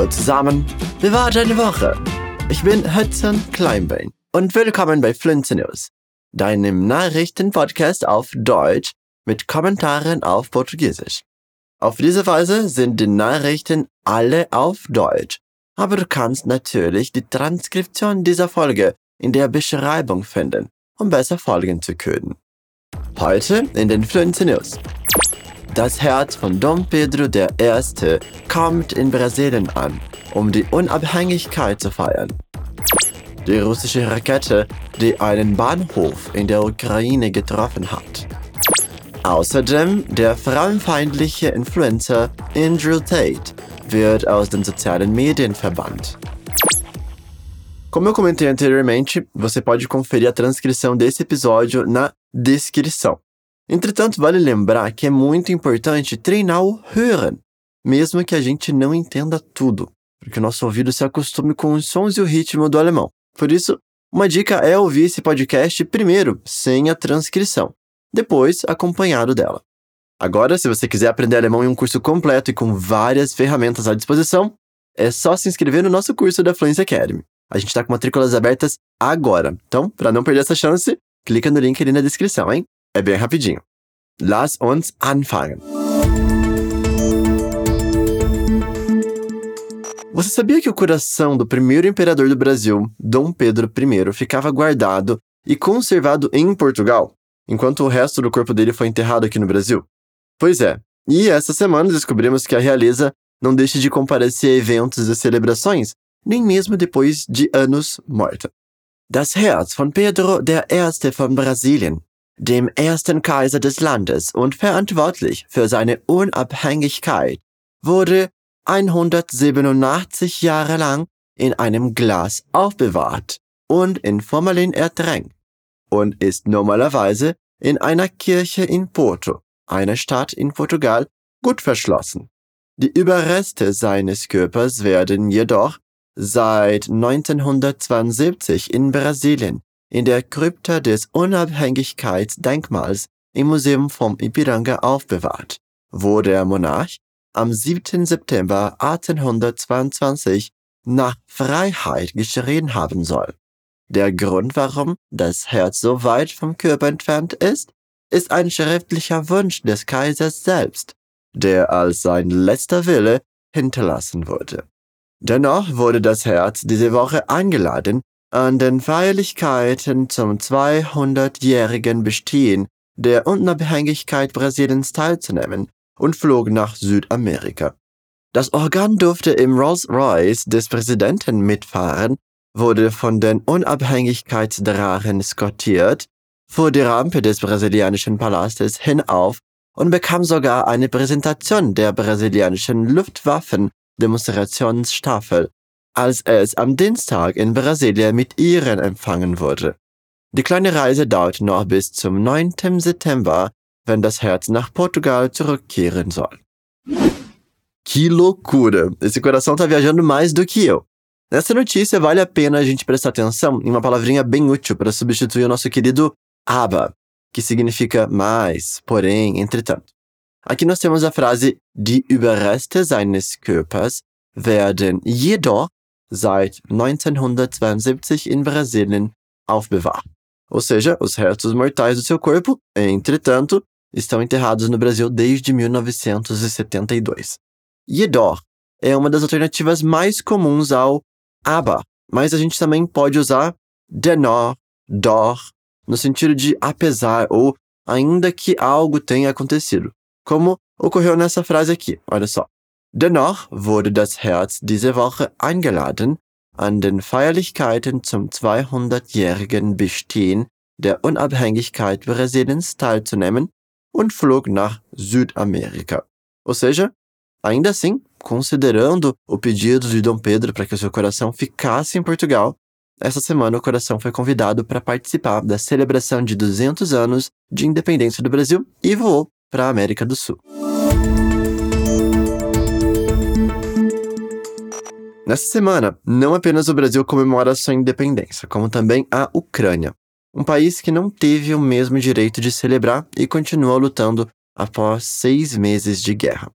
Hallo zusammen, wie war deine Woche? Ich bin Hudson Kleinbein und willkommen bei Fluency News, deinem Nachrichtenpodcast auf Deutsch mit Kommentaren auf Portugiesisch. Auf diese Weise sind die Nachrichten alle auf Deutsch, aber du kannst natürlich die Transkription dieser Folge in der Beschreibung finden, um besser folgen zu können. Heute in den Fluency News. Das Herz von Dom Pedro I. kommt in Brasilien an, um die Unabhängigkeit zu feiern. Die russische Rakete, die einen Bahnhof in der Ukraine getroffen hat. Außerdem der frauenfeindliche Influencer Andrew Tate wird aus den sozialen Medien verbannt. Como eu comentei anteriormente, você pode conferir a transcrição desse episódio na descrição. Entretanto, vale lembrar que é muito importante treinar o hören, mesmo que a gente não entenda tudo, porque o nosso ouvido se acostume com os sons e o ritmo do alemão. Por isso, uma dica é ouvir esse podcast primeiro, sem a transcrição, depois acompanhado dela. Agora, se você quiser aprender alemão em um curso completo e com várias ferramentas à disposição, é só se inscrever no nosso curso da Fluency Academy. A gente está com matrículas abertas agora, então, para não perder essa chance, clica no link ali na descrição, hein? É bem rapidinho. Lass uns anfangen. Você sabia que o coração do primeiro imperador do Brasil, Dom Pedro I, ficava guardado e conservado em Portugal, enquanto o resto do corpo dele foi enterrado aqui no Brasil? Pois é, e essa semana descobrimos que a realeza não deixa de comparecer a eventos e celebrações, nem mesmo depois de anos morta. Das Herz von Pedro I. von Brasilien dem ersten Kaiser des Landes und verantwortlich für seine Unabhängigkeit, wurde 187 Jahre lang in einem Glas aufbewahrt und in Formalin ertränkt und ist normalerweise in einer Kirche in Porto, einer Stadt in Portugal, gut verschlossen. Die Überreste seines Körpers werden jedoch seit 1972 in Brasilien in der Krypta des Unabhängigkeitsdenkmals im Museum vom Ipiranga aufbewahrt, wo der Monarch am 7. September 1822 nach Freiheit geschrien haben soll. Der Grund, warum das Herz so weit vom Körper entfernt ist, ist ein schriftlicher Wunsch des Kaisers selbst, der als sein letzter Wille hinterlassen wurde. Dennoch wurde das Herz diese Woche eingeladen, an den Feierlichkeiten zum 200-jährigen Bestehen der Unabhängigkeit Brasiliens teilzunehmen und flog nach Südamerika. Das Organ durfte im Rolls-Royce des Präsidenten mitfahren, wurde von den Unabhängigkeitsdrachen skottiert, fuhr die Rampe des brasilianischen Palastes hinauf und bekam sogar eine Präsentation der brasilianischen Luftwaffen-Demonstrationsstaffel als es am Dienstag in Brasilien mit Iren empfangen wurde. Die kleine Reise dauert noch bis zum 9. September, wenn das Herz nach Portugal zurückkehren soll. Que loucura! Esse coração tá viajando mais do que eu. Nessa notícia, vale a pena a gente prestar atenção em uma palavrinha bem útil para substituir o nosso querido aber, que significa mais, porém, entretanto. Aqui nós temos a frase Die Überreste seines Körpers werden jedoch seit 1972 in Brasilien aufbewahrt. Ou seja, os restos mortais do seu corpo, entretanto, estão enterrados no Brasil desde 1972. Jedoch é uma das alternativas mais comuns ao aber, mas a gente também pode usar dennoch, doch, no sentido de apesar ou ainda que algo tenha acontecido, como ocorreu nessa frase aqui, olha só. Dennoch wurde das Herz diese Woche eingeladen, an den Feierlichkeiten zum 200-jährigen Bestehen der Unabhängigkeit Brasiliens teilzunehmen und flog nach Südamerika. Ou seja, ainda assim, considerando o pedido de Dom Pedro para que seu coração ficasse em Portugal, essa semana o coração foi convidado para participar da celebração de 200 anos de independência do Brasil e voou para a América do Sul. Nessa semana, não apenas o Brasil comemora sua independência, como também a Ucrânia, um país que não teve o mesmo direito de celebrar e continua lutando após seis meses de guerra.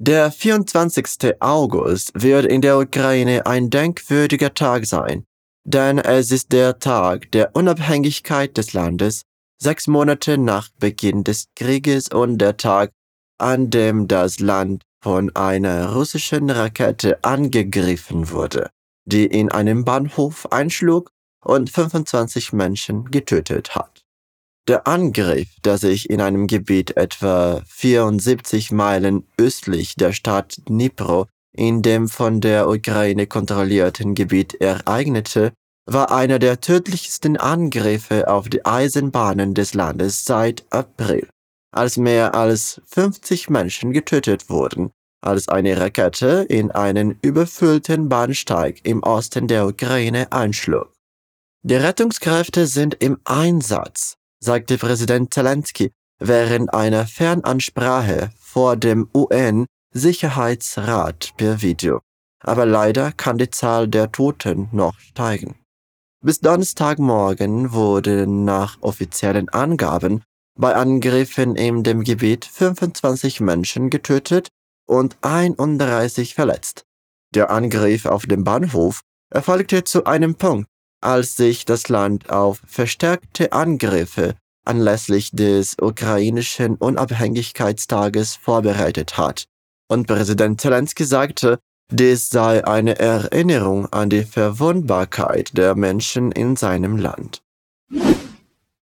Der 24. August wird in der Ukraine ein denkwürdiger Tag sein, denn es ist der Tag der Unabhängigkeit des Landes, sechs Monate nach Beginn des Krieges und der Tag, an dem das Land von einer russischen Rakete angegriffen wurde, die in einem Bahnhof einschlug und 25 Menschen getötet hat. Der Angriff, der sich in einem Gebiet etwa 74 Meilen östlich der Stadt Dnipro in dem von der Ukraine kontrollierten Gebiet ereignete, war einer der tödlichsten Angriffe auf die Eisenbahnen des Landes seit April, als mehr als 50 Menschen getötet wurden, als eine Rakete in einen überfüllten Bahnsteig im Osten der Ukraine einschlug. Die Rettungskräfte sind im Einsatz, sagte Präsident Zelensky während einer Fernansprache vor dem UN-Sicherheitsrat per Video. Aber leider kann die Zahl der Toten noch steigen. Bis Donnerstagmorgen wurden nach offiziellen Angaben bei Angriffen in dem Gebiet 25 Menschen getötet und 31 verletzt. Der Angriff auf den Bahnhof erfolgte zu einem Punkt, als sich das Land auf verstärkte Angriffe anlässlich des ukrainischen Unabhängigkeitstages vorbereitet hat. Und Präsident Zelensky sagte, dies sei eine Erinnerung an die Verwundbarkeit der Menschen in seinem Land.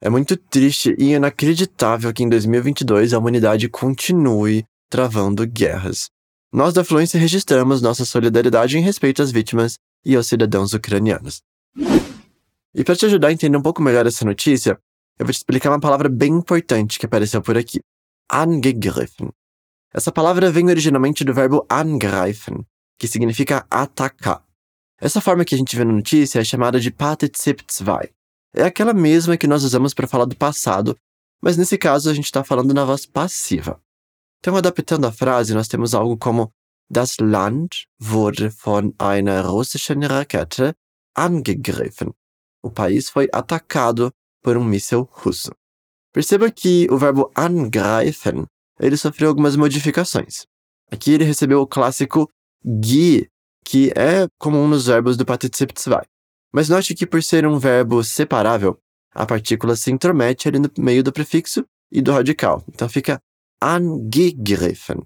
É muito triste e inacreditável que em 2022 a humanidade continue travando guerras. Nós da Fluência registramos nossa solidariedade em respeito às vítimas e aos cidadãos ucranianos. E para te ajudar a entender um pouco melhor essa notícia, eu vou te explicar uma palavra bem importante que apareceu por aqui: angegriffen. Essa palavra vem originalmente do verbo angreifen, que significa atacar. Essa forma que a gente vê na notícia é chamada de Partizip 2. É aquela mesma que nós usamos para falar do passado, mas nesse caso a gente está falando na voz passiva. Então, adaptando a frase, nós temos algo como Das Land wurde von einer russischen Rakete angegriffen. O país foi atacado por um míssil russo. Perceba que o verbo angreifen ele sofreu algumas modificações. Aqui ele recebeu o clássico gi, que é comum nos verbos do Partizip 2. Mas note que por ser um verbo separável, a partícula se intromete ali no meio do prefixo e do radical. Então fica angegriffen.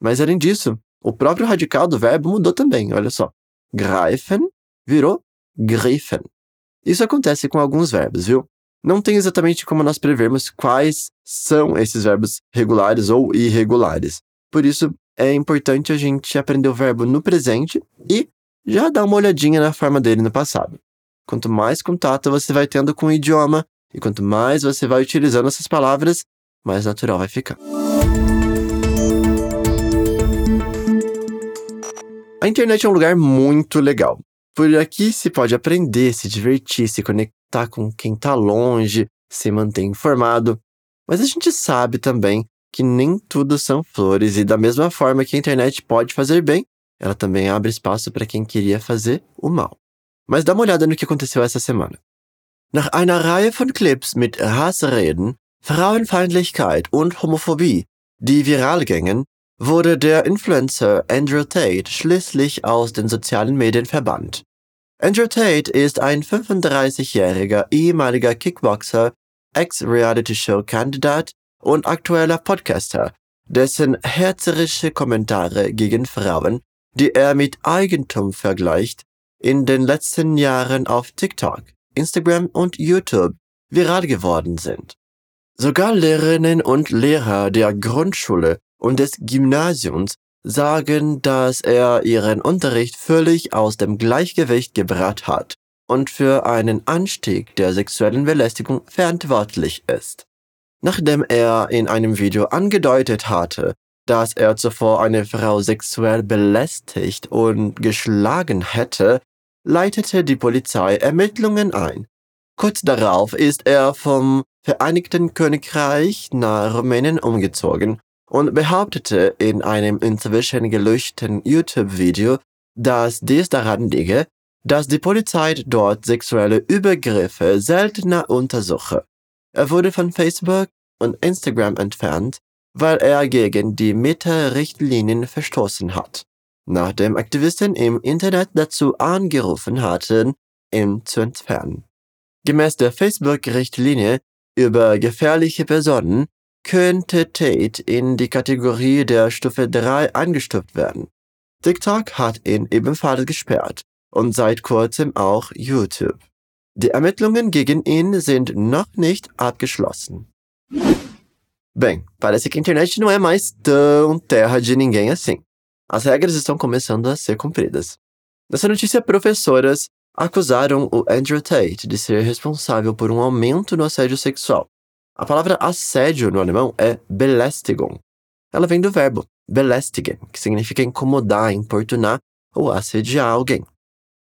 Mas além disso, o próprio radical do verbo mudou também, olha só. Greifen virou griffen. Isso acontece com alguns verbos, viu? Não tem exatamente como nós prevermos quais são esses verbos regulares ou irregulares. Por isso, é importante a gente aprender o verbo no presente e já dar uma olhadinha na forma dele no passado. Quanto mais contato você vai tendo com o idioma e quanto mais você vai utilizando essas palavras, mais natural vai ficar. A internet é um lugar muito legal. Por aqui se pode aprender, se divertir, se conectar com quem está longe, se manter informado. Mas a gente sabe também que nem tudo são flores e da mesma forma que a internet pode fazer bem, ela também abre espaço para quem queria fazer o mal. Mas dá uma olhada no que aconteceu essa semana. Nach einer Reihe von Clips mit Hassreden, Frauenfeindlichkeit und Homophobie, die viral gingen, wurde der Influencer Andrew Tate schließlich aus den sozialen Medien verbannt. Andrew Tate ist ein 35-jähriger ehemaliger Kickboxer, Ex-Reality-Show-Kandidat und aktueller Podcaster, dessen herzerische Kommentare gegen Frauen, die er mit Eigentum vergleicht, in den letzten Jahren auf TikTok, Instagram und YouTube viral geworden sind. Sogar Lehrerinnen und Lehrer der Grundschule und des Gymnasiums sagen, dass er ihren Unterricht völlig aus dem Gleichgewicht gebracht hat und für einen Anstieg der sexuellen Belästigung verantwortlich ist. Nachdem er in einem Video angedeutet hatte, dass er zuvor eine Frau sexuell belästigt und geschlagen hätte, leitete die Polizei Ermittlungen ein. Kurz darauf ist er vom Vereinigten Königreich nach Rumänien umgezogen und behauptete in einem inzwischen gelöschten YouTube-Video, dass dies daran liege, dass die Polizei dort sexuelle Übergriffe seltener untersuche. Er wurde von Facebook und Instagram entfernt, weil er gegen die Meta-Richtlinien verstoßen hat, nachdem Aktivisten im Internet dazu angerufen hatten, ihn zu entfernen. Gemäß der Facebook-Richtlinie über gefährliche Personen könnte Tate in die Kategorie der Stufe 3 eingestuft werden. TikTok hat ihn ebenfalls gesperrt und seit kurzem auch YouTube. Die Ermittlungen gegen ihn sind noch nicht abgeschlossen. Bem, parece que a internet não é mais tão terra de ninguém assim. As regras estão começando a ser cumpridas. Nessa notícia, professoras acusaram o Andrew Tate de ser responsável por um aumento no assédio sexual. A palavra assédio no alemão é belästigung. Ela vem do verbo belästigen, que significa incomodar, importunar ou assediar alguém.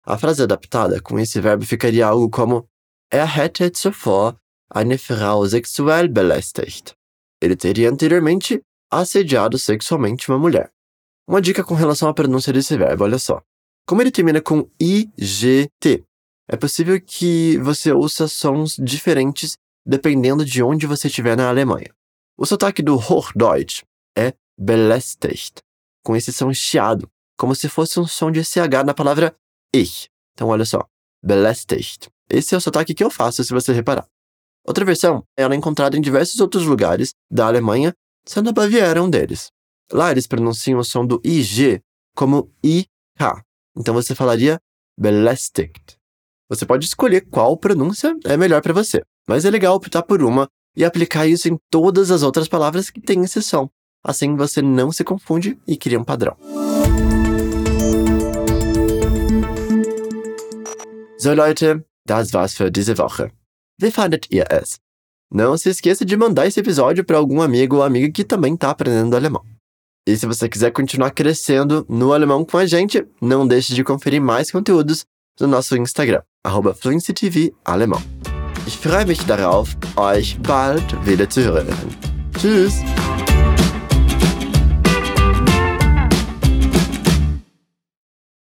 A frase adaptada com esse verbo ficaria algo como Er hätte zuvor eine Frau sexuell belästigt. Ele teria anteriormente assediado sexualmente uma mulher. Uma dica com relação à pronúncia desse verbo, olha só. Como ele termina com IGT, é possível que você ouça sons diferentes dependendo de onde você estiver na Alemanha. O sotaque do Hochdeutsch é belästigt, com esse som chiado, como se fosse um som de SH na palavra ich. Então, olha só, belästigt. Esse é o sotaque que eu faço, se você reparar. Outra versão, ela é encontrada em diversos outros lugares da Alemanha, sendo a Baviera um deles. Lá eles pronunciam o som do IG como IK, então você falaria belästigt. Você pode escolher qual pronúncia é melhor para você, mas é legal optar por uma e aplicar isso em todas as outras palavras que têm esse som. Assim você não se confunde e cria um padrão. So Leute, das war's für diese Woche. Wie fandet ihr es? Não se esqueça de mandar esse episódio para algum amigo ou amiga que também está aprendendo alemão. E se você quiser continuar crescendo no alemão com a gente, não deixe de conferir mais conteúdos no nosso Instagram, FluencyTV Alemão. Ich freue mich darauf, euch bald wieder zu hören. Tschüss!